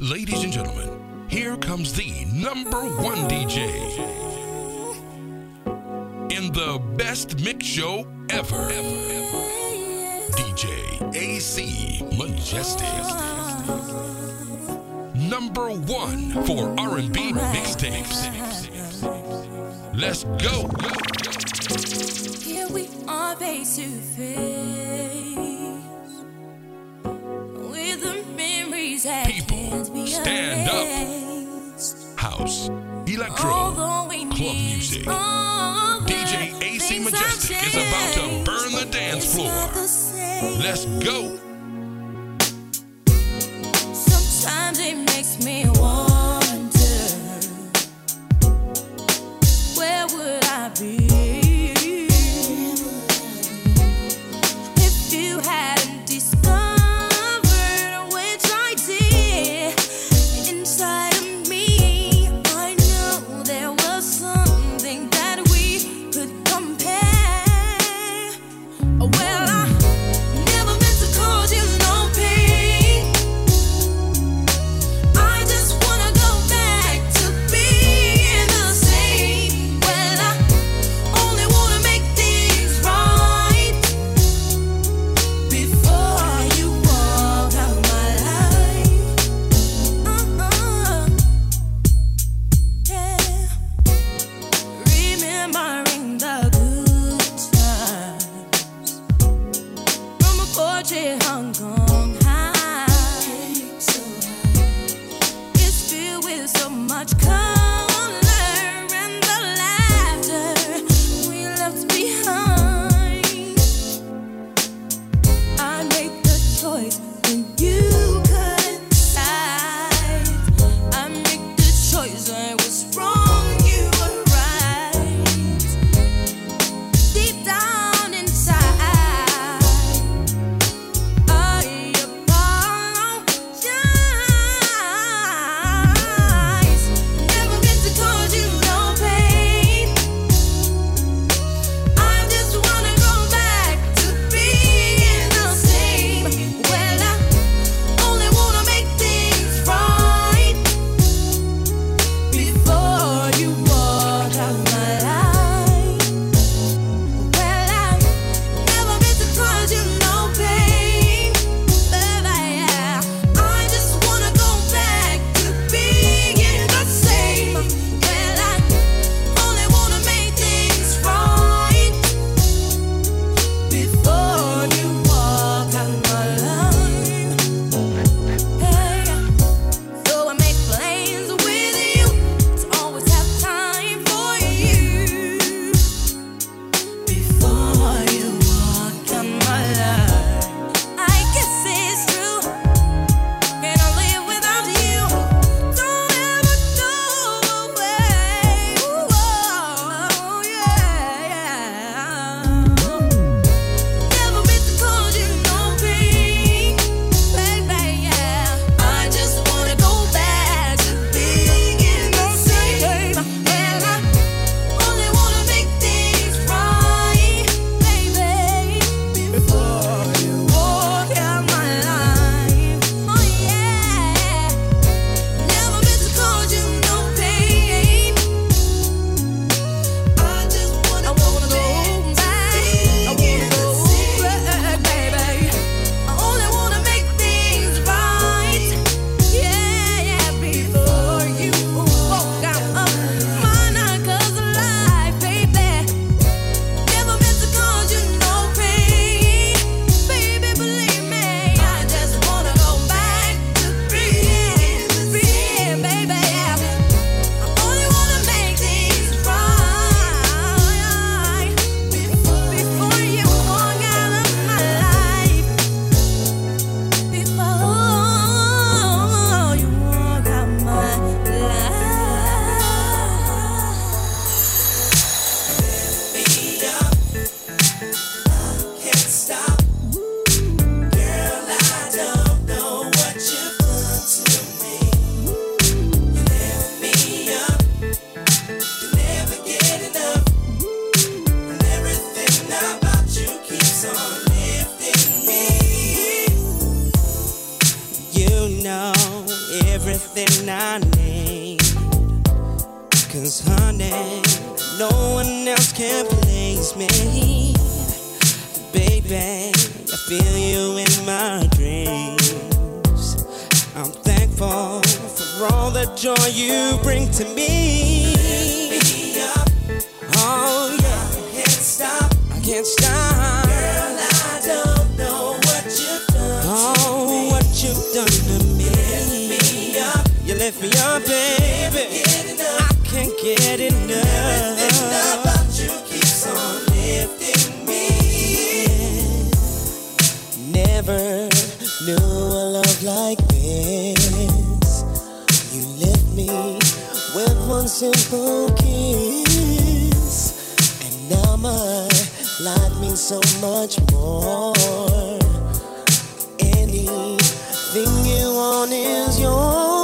Ladies and gentlemen, here comes the number one DJ in the best mix show ever. DJ AC Majestic. Number one for R&B mixtapes. Let's go. Here we are face to face stand up. House, electro, club music. DJ AC Majestic is about to burn the dance floor. not the same. Let's go. Sometimes it makes me else can place me. Baby, I feel you in my dreams. I'm thankful for all the joy you bring to me. me up. Oh, yeah. I can't stop. Girl, I don't know what you've done. Oh, what you've done to me. You lift me up, baby. I can't get enough. never knew a love like this. You left me with one simple kiss, and now my life means so much more. Anything you want is yours.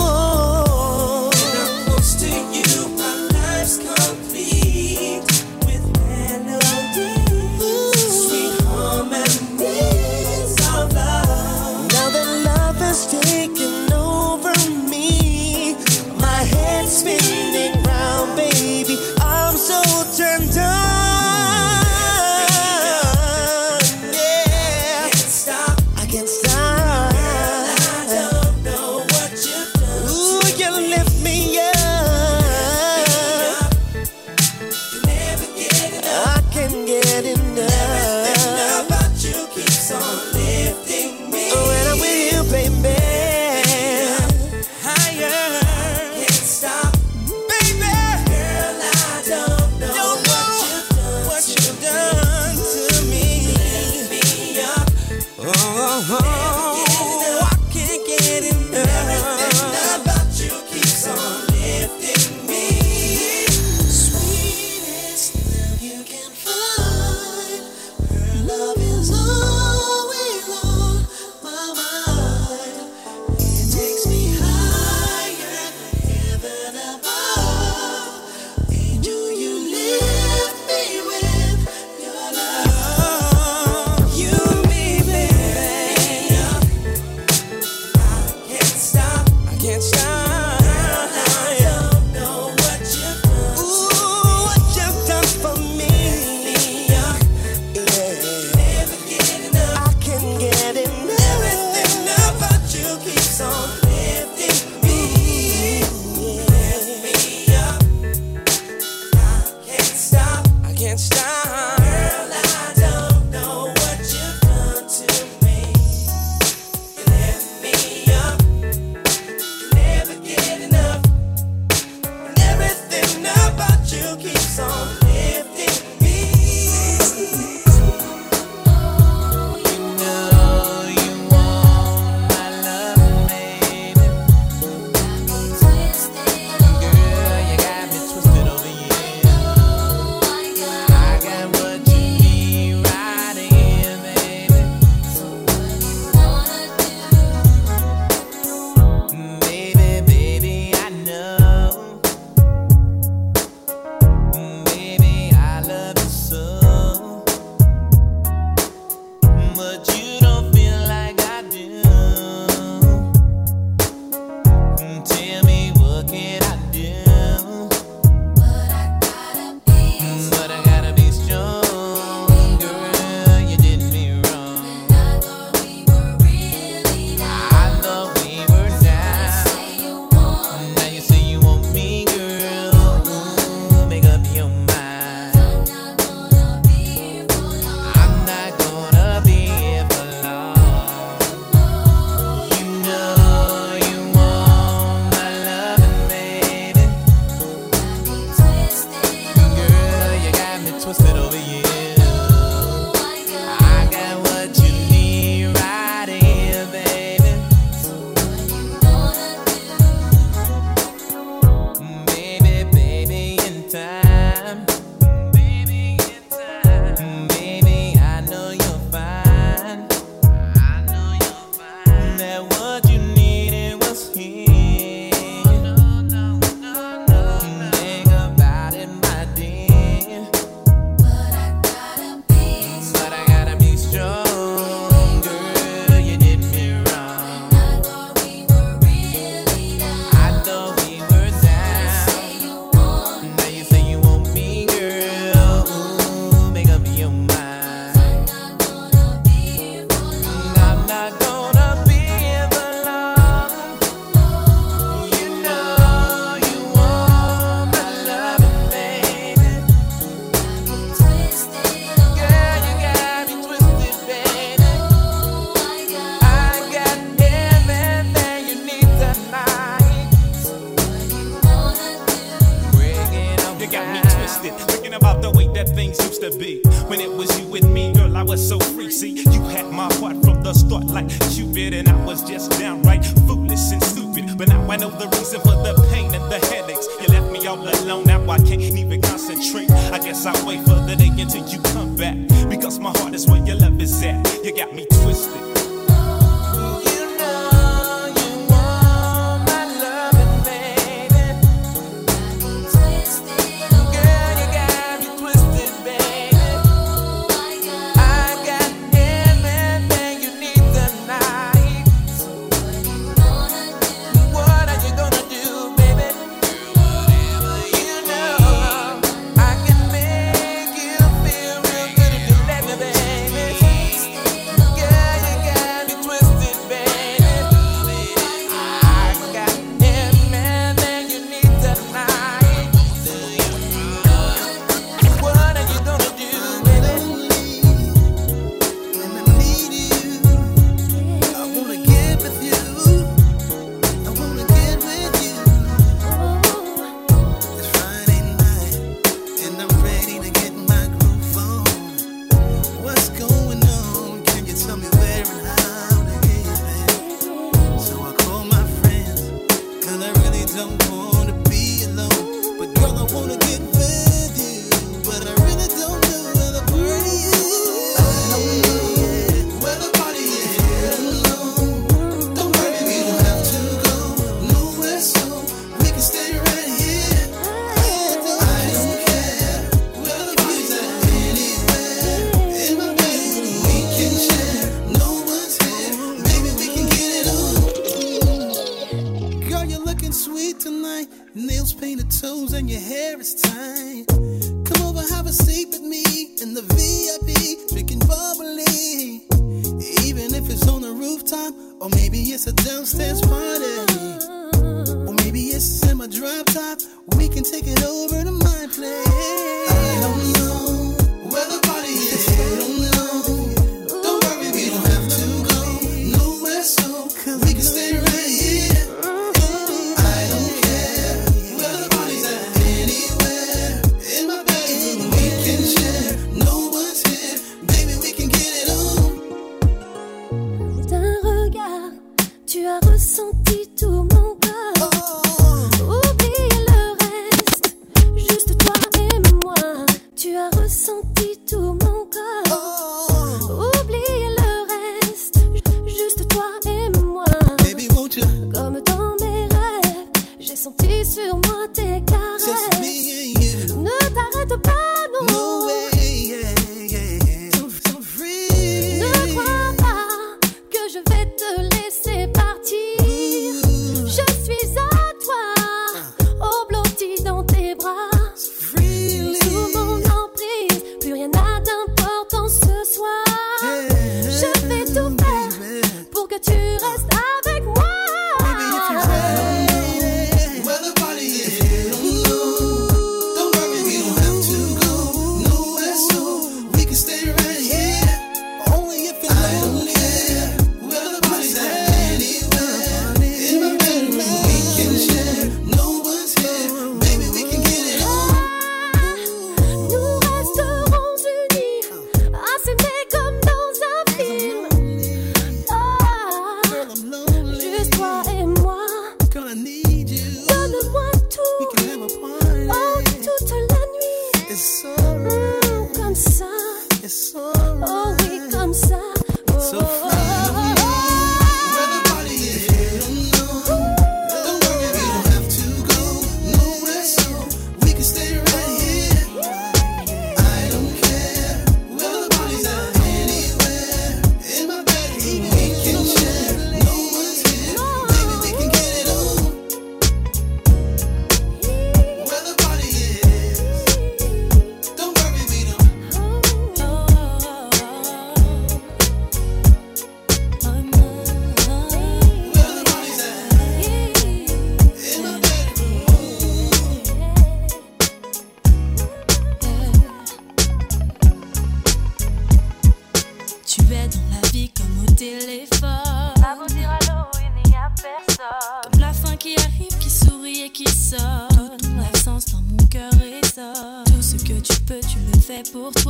résonne, l'absence dans mon cœur résonne. Tout ce que tu peux, tu le fais pour toi.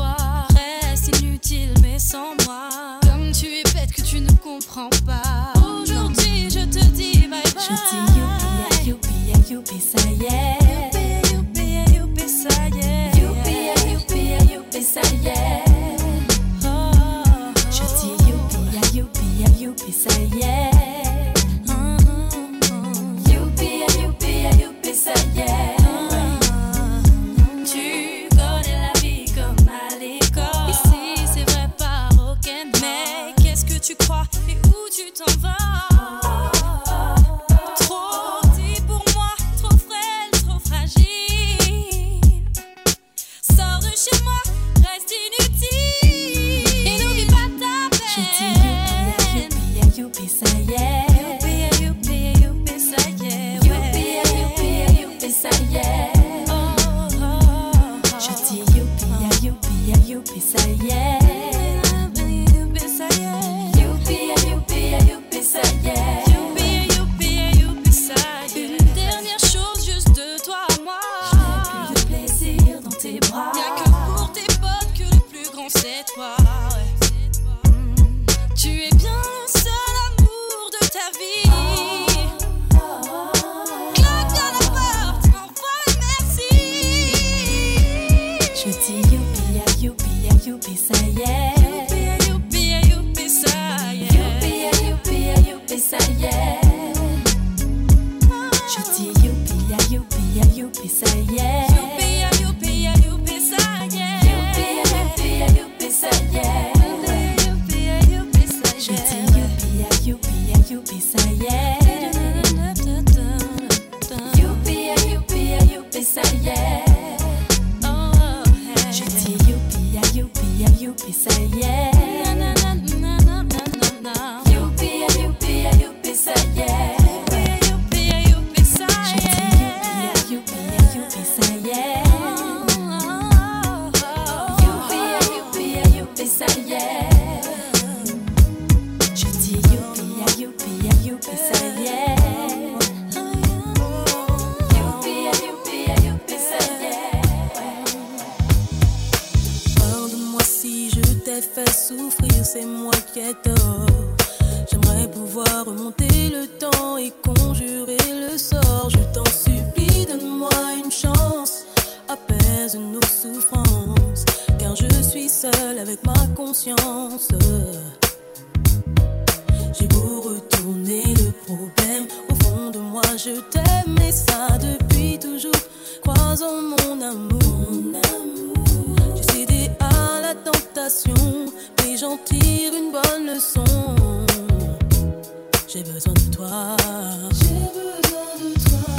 J'ai besoin de toi. J'ai besoin de toi.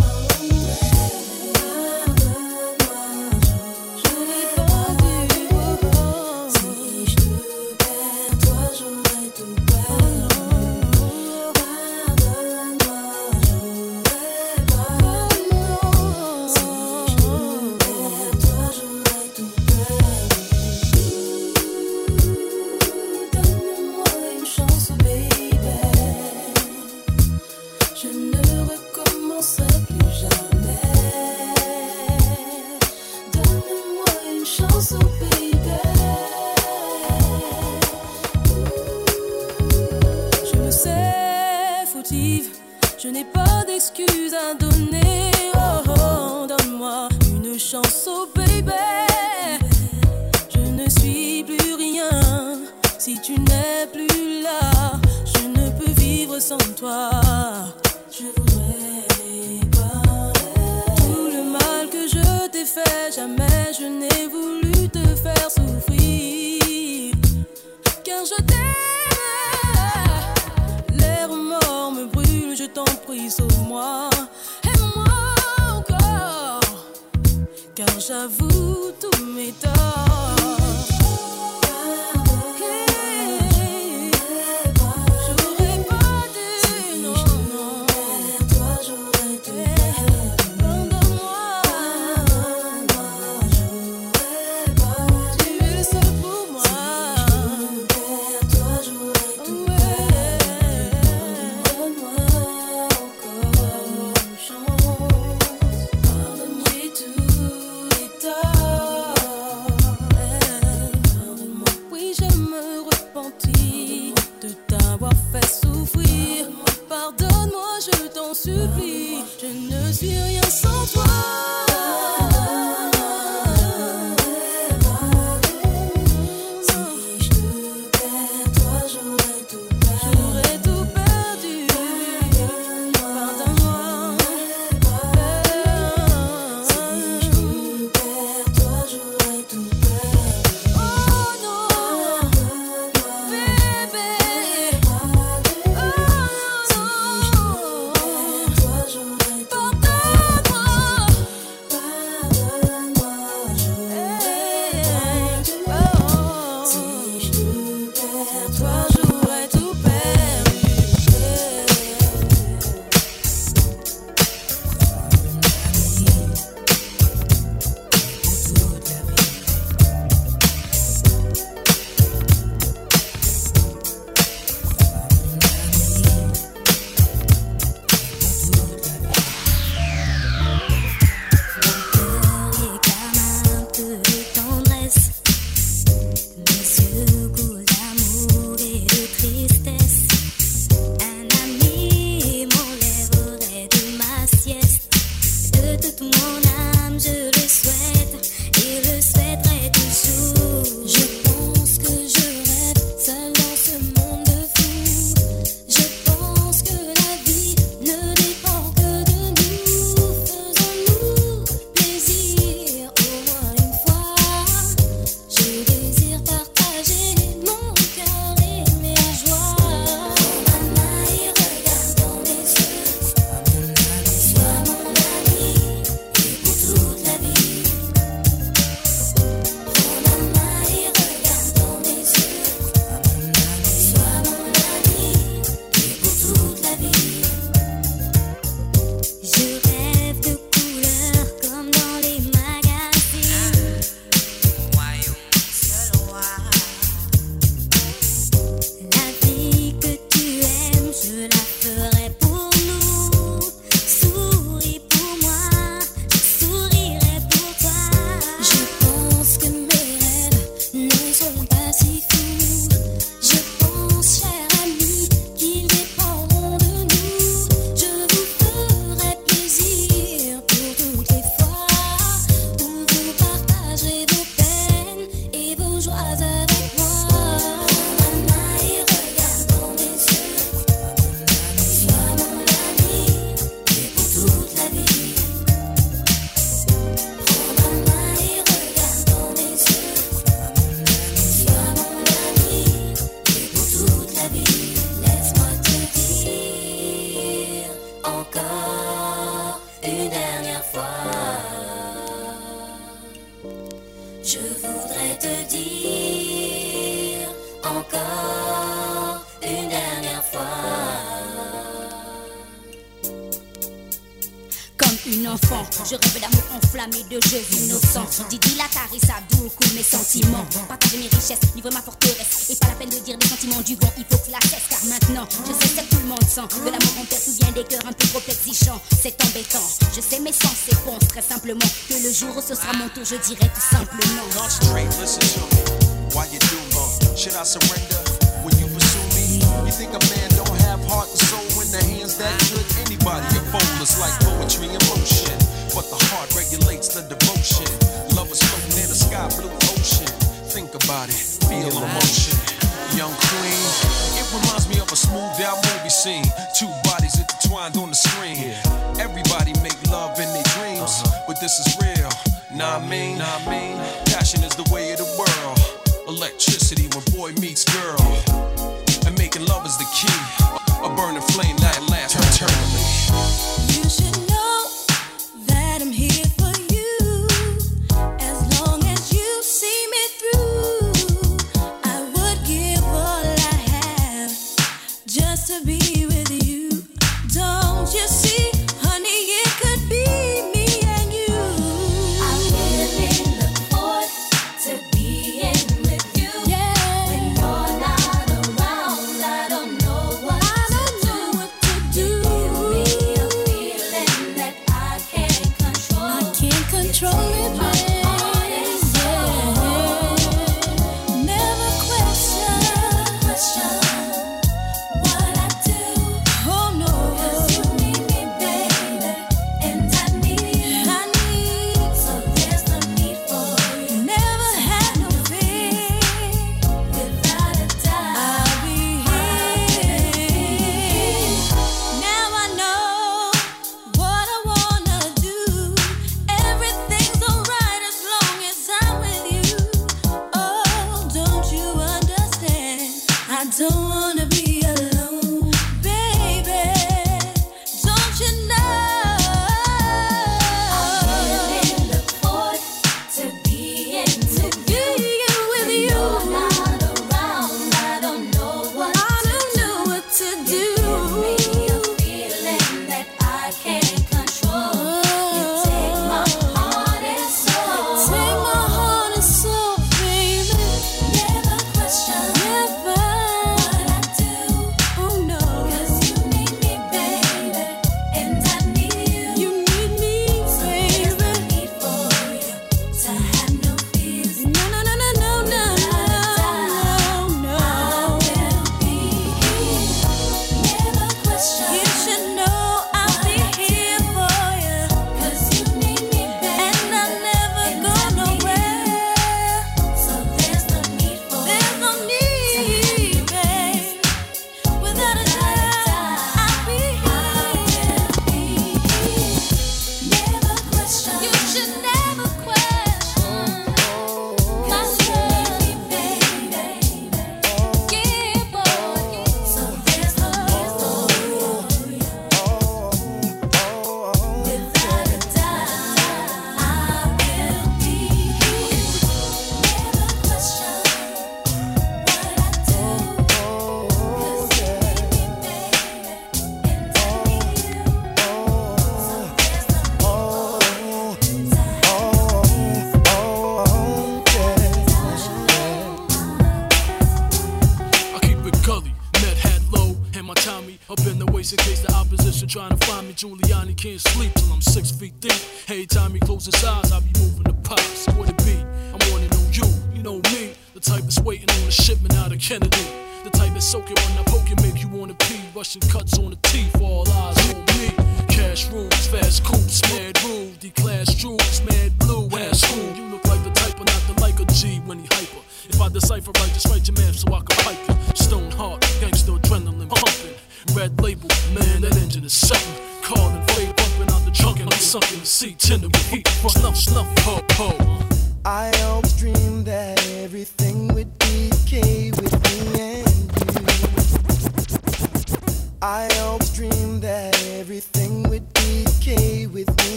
Je voudrais te dire encore. Je rêve d'amour enflammé, de jeux innocents. Didi la caresse Abdul coule mes sentiments. Partager mes richesses, livre ma forteresse. Et pas la peine de dire des sentiments du vent, il faut que la cesse. Car maintenant, je sais que tout le monde sent que l'amour en perd tout bien des cœurs un peu trop exigeants. C'est embêtant, je sais mes sens et très simplement que le jour où ce sera mon tour, je dirai tout simplement. Should I surrender? You pursue me, you think a man don't have heart and soul? The hands that good? Anybody can fold is like poetry in motion. But the heart regulates the devotion. Love is floating in the sky blue ocean. Think about it, feel emotion. Young queen, it reminds me of a smooth out movie scene. Two bodies intertwined on the screen. Everybody make love in their dreams, uh-huh. but this is real. Nah, I mean, nah, I mean, passion is the way of the world. Electricity when boy meets girl. And making love is the key. A burning flame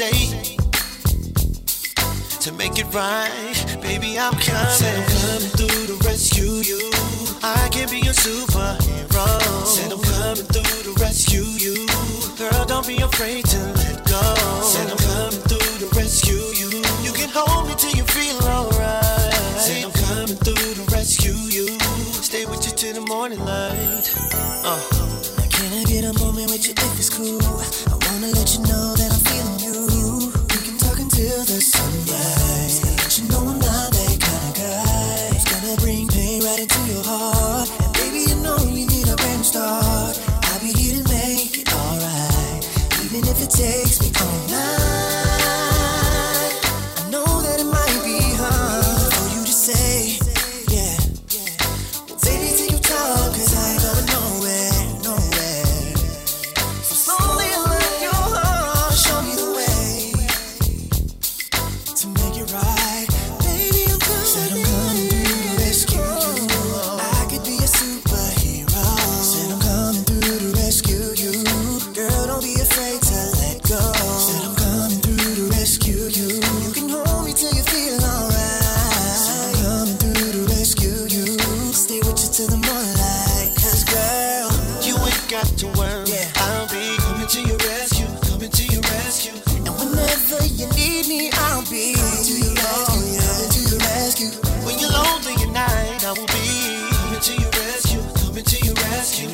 say to make it right, baby, I'm coming. Said I'm coming through to rescue you. I can be your superhero. Said I'm coming through to rescue you. Girl, don't be afraid to let go. Said I'm coming through to rescue you. You can hold me till you feel alright. Said I'm coming through to rescue you. Stay with you till the morning light. Uh. Can I get a moment with you if it's cool? I wanna let you know takes me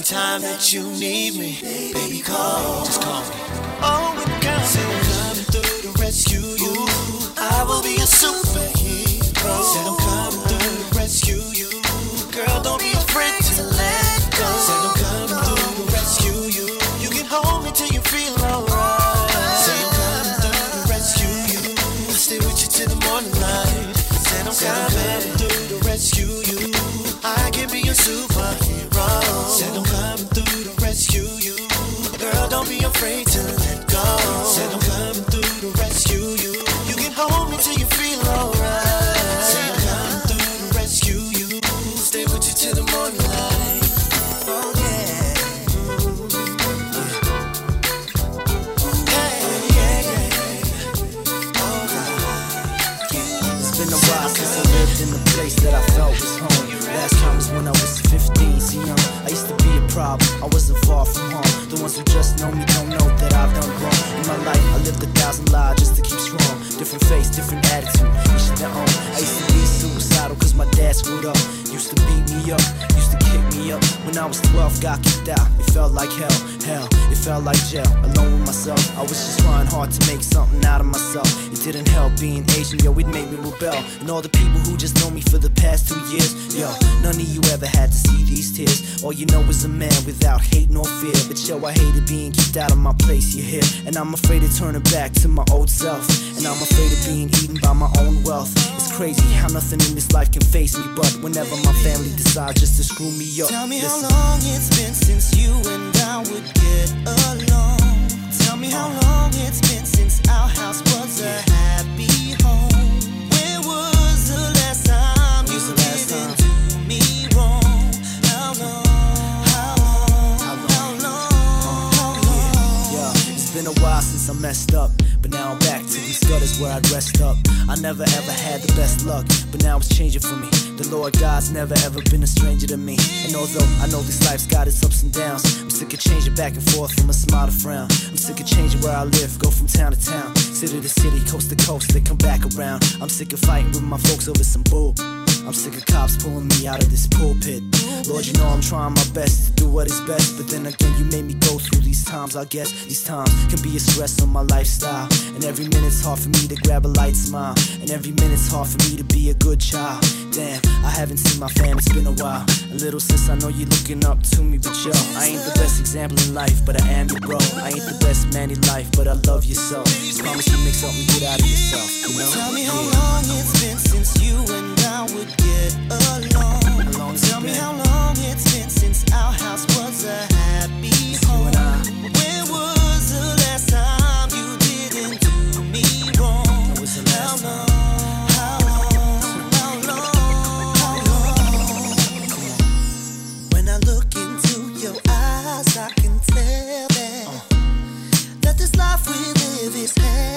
time that you need me, baby, call. Just call me. Oh, said I'm coming through to rescue you, I will be a superhero. Said I'm coming through to rescue ones who just know me don't know that I've done wrong. In my life, I lived a thousand lives just to keep strong. Different face, different attitude, each their own. I used to be suicidal cause my dad screwed up. Used to beat me up, used to kick me up. When I was 12, got kicked out. It felt like hell, hell, it felt like jail. Alone with myself, I was just trying hard to make something out of myself. It didn't help being Asian, yo, it made me rebel. And all the people who just know me for the past two years, yo, none of you ever had to see these tears. All you know is a man without hate nor fear. But yo, I hated being kicked out of my place, you hear? And I'm afraid of turning back to my old self. And I'm afraid of being eaten by my own wealth. It's crazy how nothing in this life can face me. But whenever my family decides just to screw me up, Tell me how long it's been since you and I would get along. Tell me how long it's been since our house was a happy home. Was the last time you didn't do me wrong? How long? How long? How long? How long? Yeah, it's been a while since I messed up, but now I'm back to these gutters where I'd rest up. I never ever had the best luck, but now it's changing for me. The Lord God's never ever been a stranger to me. And although I know this life's got its ups and downs, I'm sick of changing back and forth from a smile to frown. I'm sick of changing where I live, go from town to town, city to city, coast to coast, they come back around. I'm sick of fighting with my folks over some bull. I'm sick of cops pulling me out of this pulpit. Lord, you know I'm trying my best to do what is best, but then again, you made me go through these times. I guess these times can be a stress on my lifestyle. And every minute's hard for me to grab a light smile. And every minute's hard for me to be a good child. Damn, I haven't seen my fam, it's been a while. A little sis, I know you're looking up to me, but yo, I ain't the best example in life, but I am your bro. I ain't the best man in life, but I love you so. Promise you make something good out of yourself, you know? Tell me how long it's been since you and I would get along. Tell me how long it's been since our house was a happy home. When was the last time you didn't do me wrong? How long? How long? How long? How long? When I look into your eyes, I can tell that uh, that this life we live is half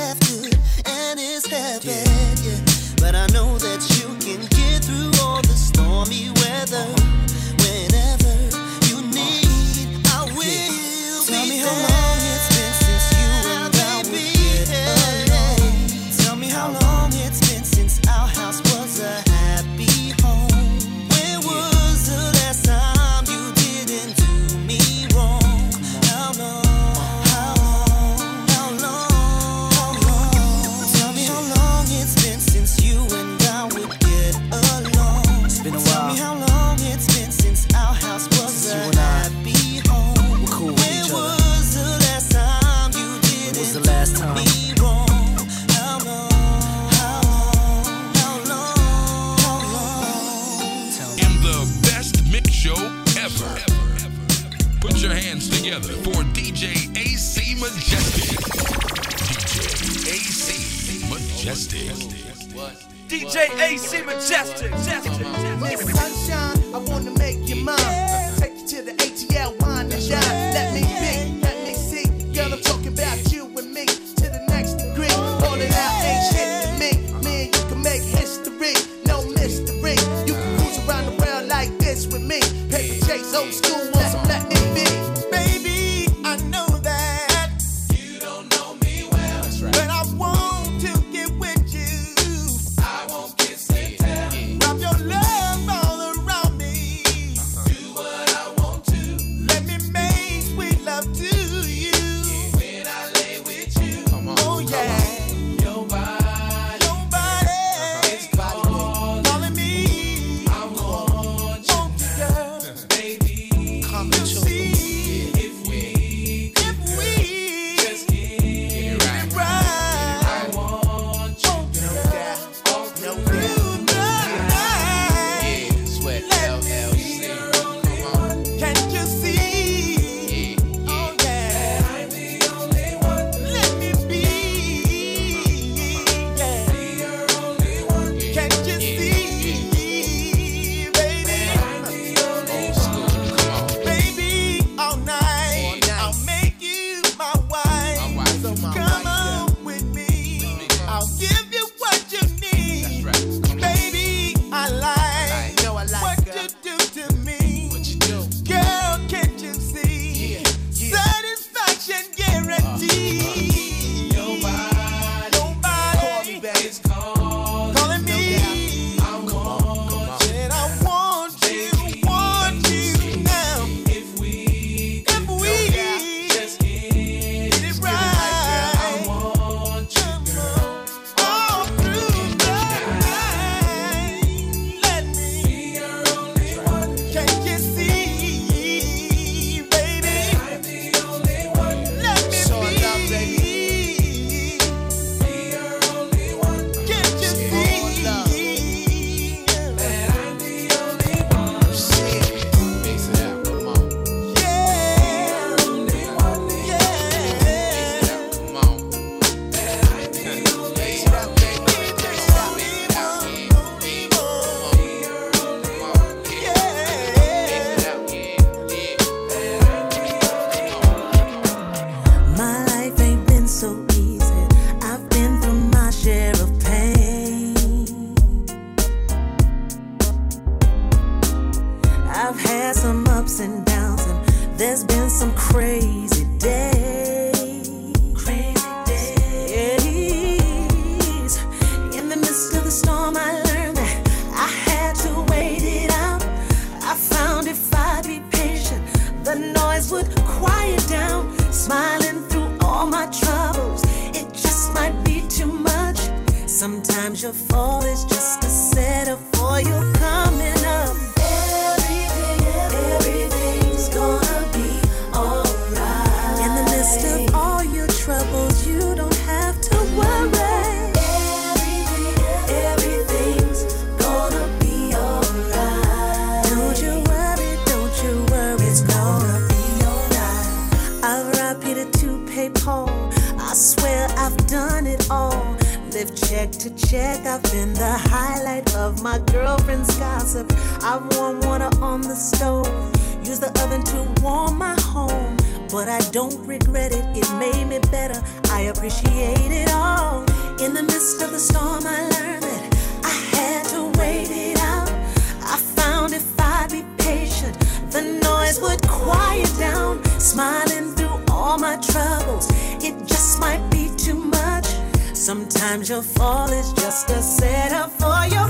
Sometimes your fall is just a setup for your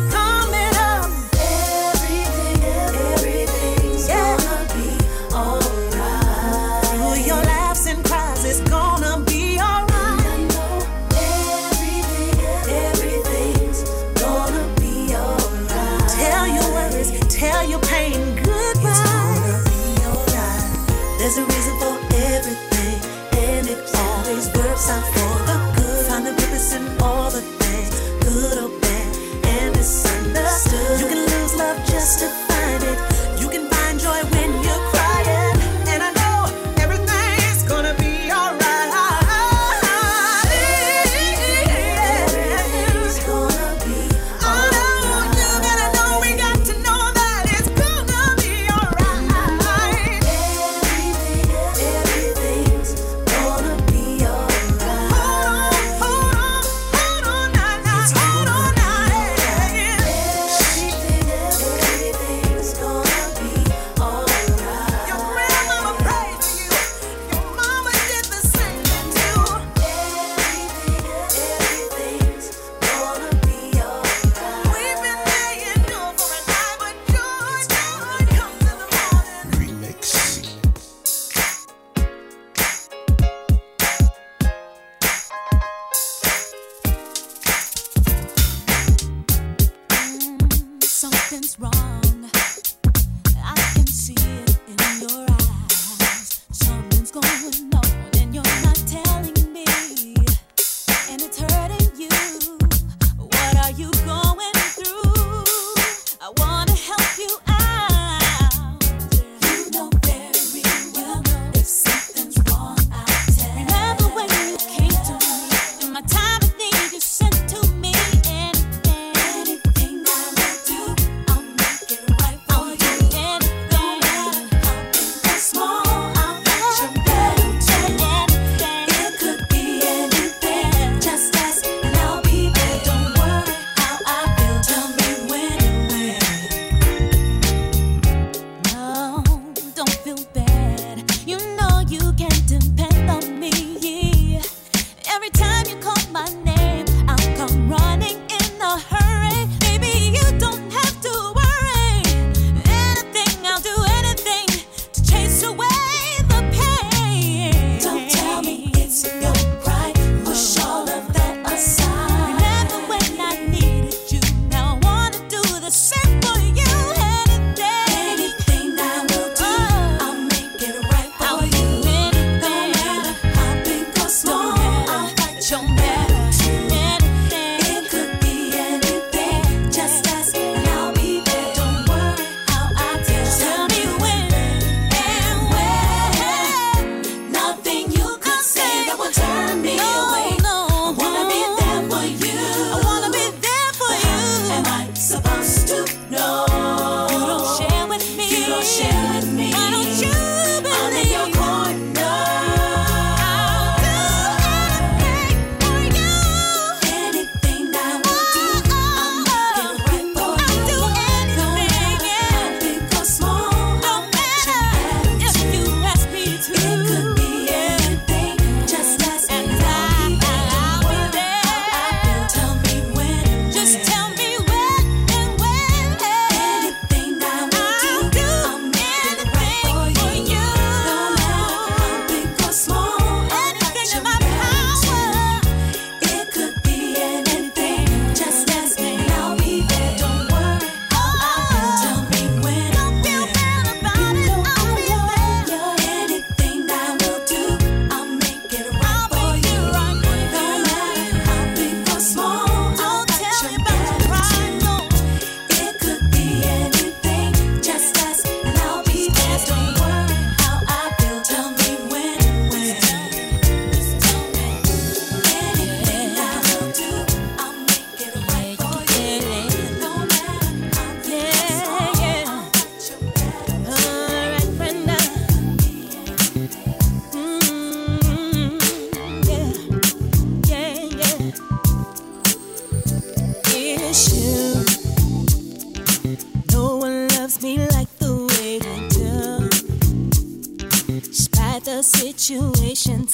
nothing's wrong.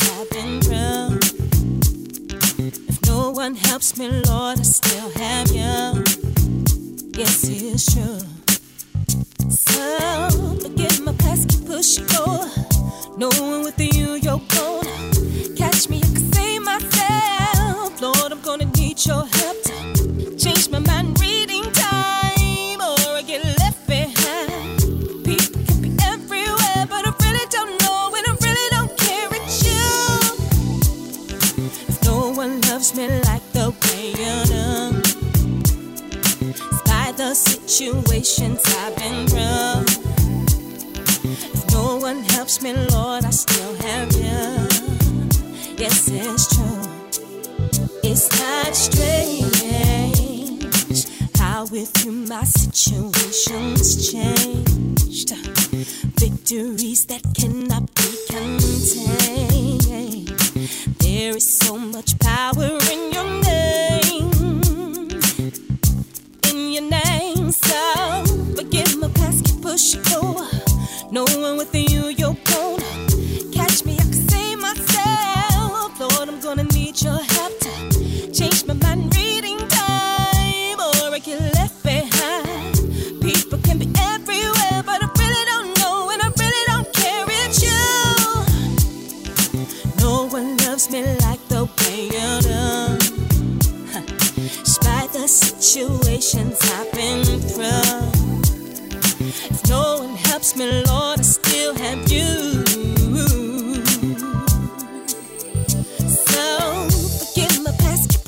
I've been through. If no one helps me, Lord, I still have you. Yes, it's true.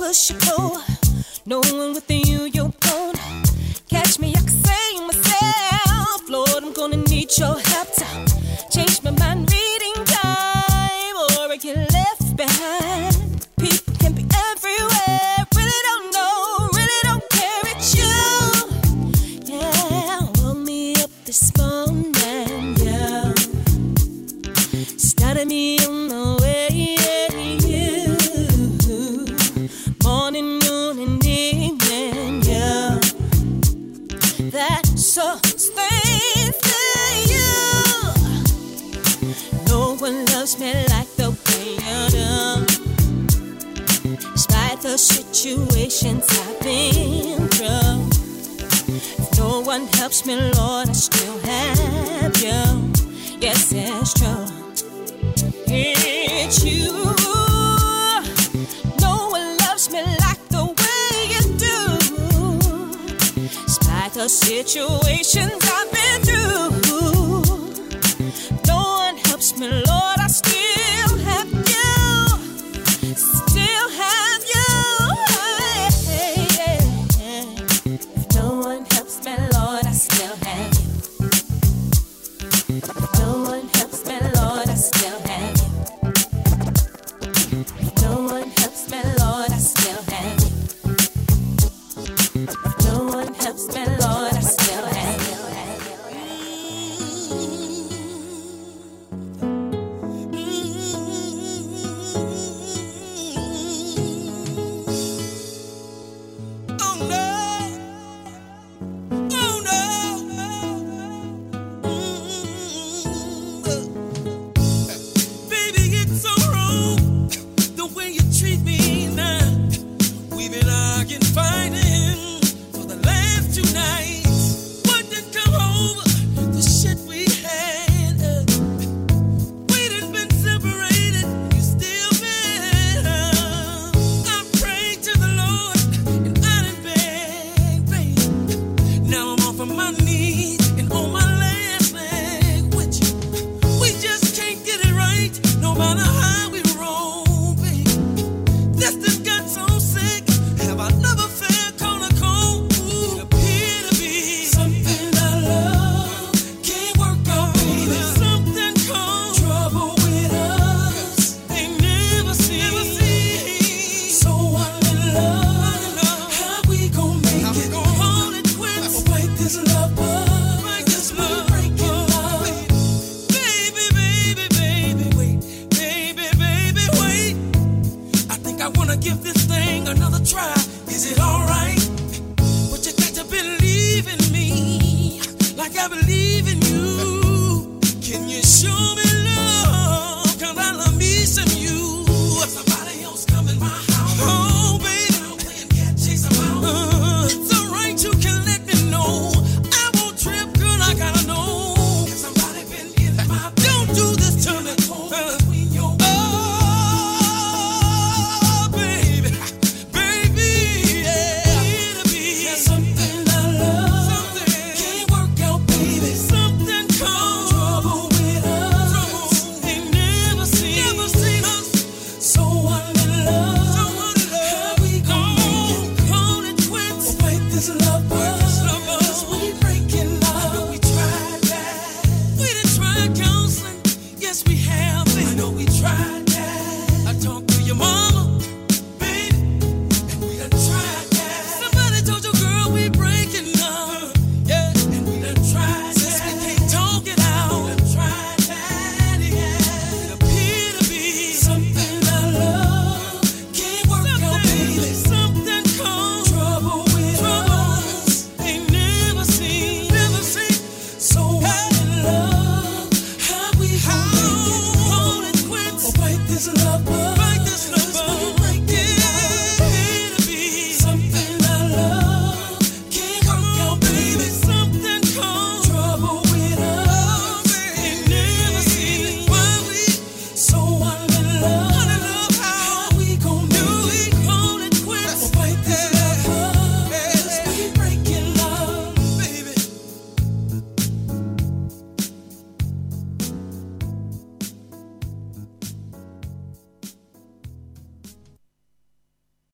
push you close, no one within.